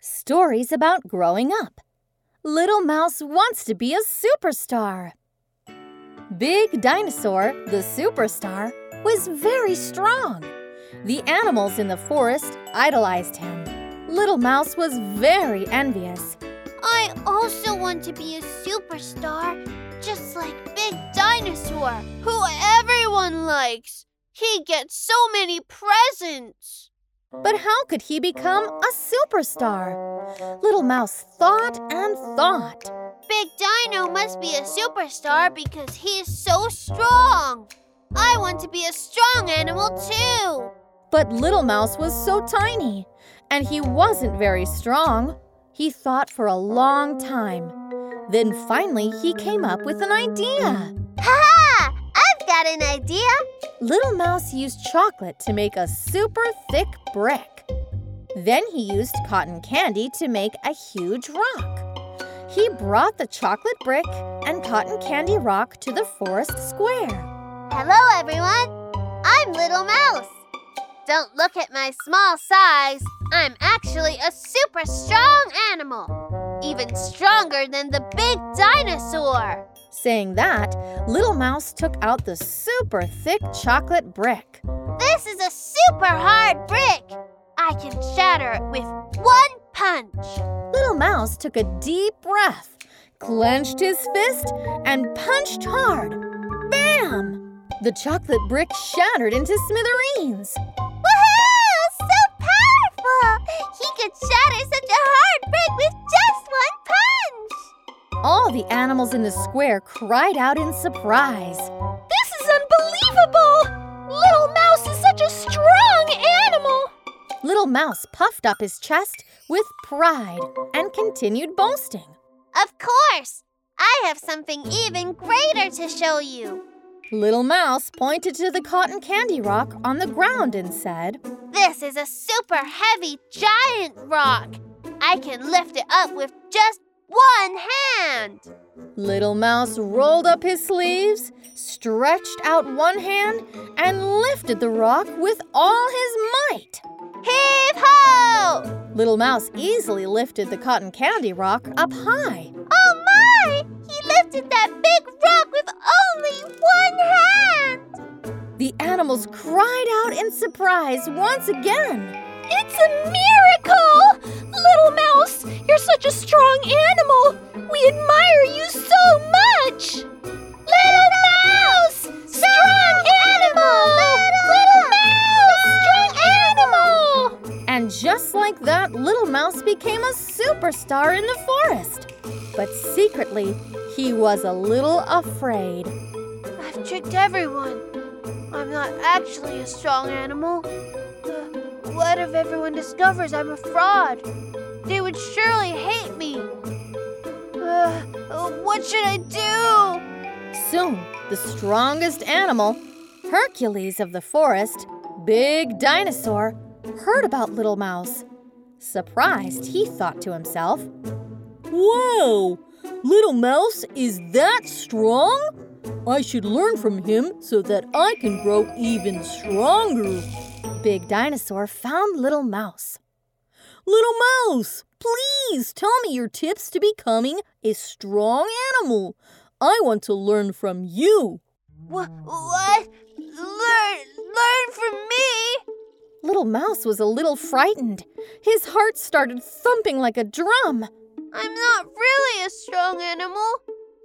Stories about growing up. Little Mouse wants to be a superstar. Big Dinosaur, the superstar, was very strong. The animals in the forest idolized him. Little Mouse was very envious. I also want to be a superstar, just like Big Dinosaur, who everyone likes. He gets so many presents. But how could he become a superstar? Little Mouse thought and thought. Big Dino must be a superstar because he's so strong. I want to be a strong animal too. But Little Mouse was so tiny, and he wasn't very strong. He thought for a long time. Then finally he came up with an idea. Ha got an idea. Little Mouse used chocolate to make a super thick brick. Then he used cotton candy to make a huge rock. He brought the chocolate brick and cotton candy rock to the forest square. Hello, everyone. I'm Little Mouse. Don't look at my small size. I'm actually a super strong animal, even stronger than the big dinosaur. Saying that, Little Mouse took out the super thick chocolate brick. This is a super hard brick. I can shatter it with one punch. Little Mouse took a deep breath, clenched his fist, and punched hard. Bam! The chocolate brick shattered into smithereens. Woohoo! So powerful! He could shatter All the animals in the square cried out in surprise. This is unbelievable! Little Mouse is such a strong animal. Little Mouse puffed up his chest with pride and continued boasting. Of course! I have something even greater to show you. Little Mouse pointed to the cotton candy rock on the ground and said, This is a super heavy giant rock. I can lift it up with just one hand. Little Mouse rolled up his sleeves, stretched out one hand, and lifted the rock with all his might. Heave ho! Little Mouse easily lifted the cotton candy rock up high. Oh my! He lifted that big rock with only one hand. The animals cried out in surprise once again. It's a miracle! Little Mouse, you're such a strong animal. We admire you so much. Little Mouse! Strong animal! Little Mouse! Strong animal! And just like that, Little Mouse became a superstar in the forest. But secretly, he was a little afraid. I've tricked everyone. I'm not actually a strong animal. Uh, what if everyone discovers I'm a fraud? They would surely hate me. Uh, what should I do? Soon, the strongest animal, Hercules of the forest, Big Dinosaur, heard about Little Mouse. Surprised, he thought to himself, Whoa! Little Mouse is that strong? I should learn from him so that I can grow even stronger. Big Dinosaur found Little Mouse. Little Mouse, please tell me your tips to becoming a strong animal. I want to learn from you. What? What? Learn, learn from me? Little Mouse was a little frightened. His heart started thumping like a drum. I'm not really a strong animal.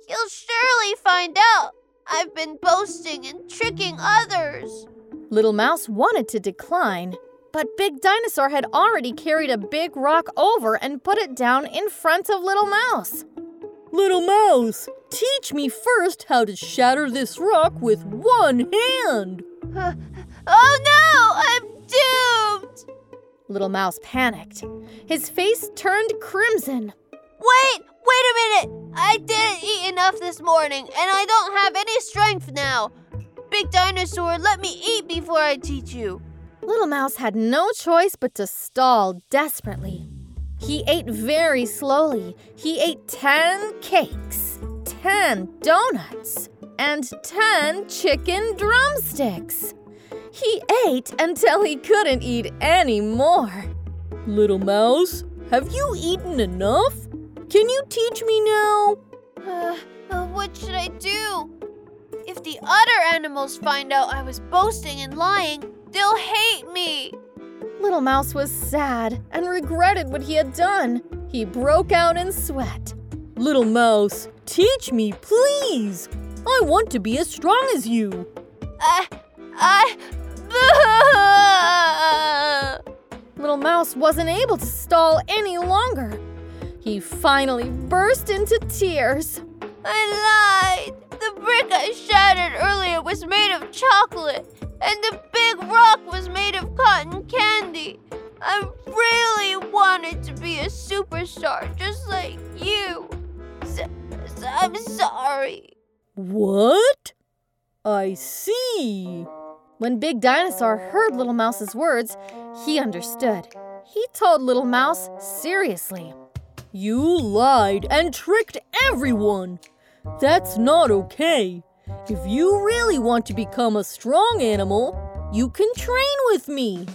You'll surely find out. I've been boasting and tricking others. Little Mouse wanted to decline, but Big Dinosaur had already carried a big rock over and put it down in front of Little Mouse. Little Mouse, teach me first how to shatter this rock with one hand. Uh, oh no! I'm doomed! Little Mouse panicked. His face turned crimson. Wait, wait a minute! I didn't eat enough this morning, and I don't have any strength now. Big dinosaur, let me eat before I teach you. Little Mouse had no choice but to stall desperately. He ate very slowly. He ate 10 cakes, 10 donuts, and 10 chicken drumsticks. He ate until he couldn't eat any more. Little Mouse, have you eaten enough? Can you teach me now? Uh, uh, what should I do? If the other animals find out I was boasting and lying, they'll hate me. Little Mouse was sad and regretted what he had done. He broke out in sweat. Little Mouse, teach me, please. I want to be as strong as you. I. Uh, I. Uh, Little Mouse wasn't able to stall any longer. He finally burst into tears. I lied. The brick I shattered earlier was made of chocolate, and the rock was made of cotton candy. I really wanted to be a superstar just like you. So, so I'm sorry. What? I see. When Big Dinosaur heard Little Mouse's words, he understood. He told Little Mouse seriously. You lied and tricked everyone. That's not okay. If you really want to become a strong animal, you can train with me.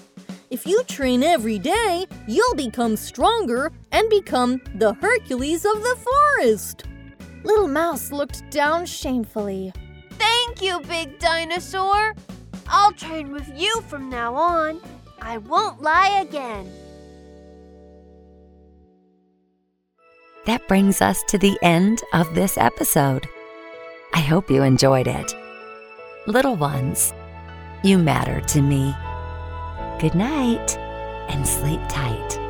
If you train every day, you'll become stronger and become the Hercules of the forest. Little Mouse looked down shamefully. Thank you, Big Dinosaur. I'll train with you from now on. I won't lie again. That brings us to the end of this episode. I hope you enjoyed it. Little ones, you matter to me. Good night and sleep tight.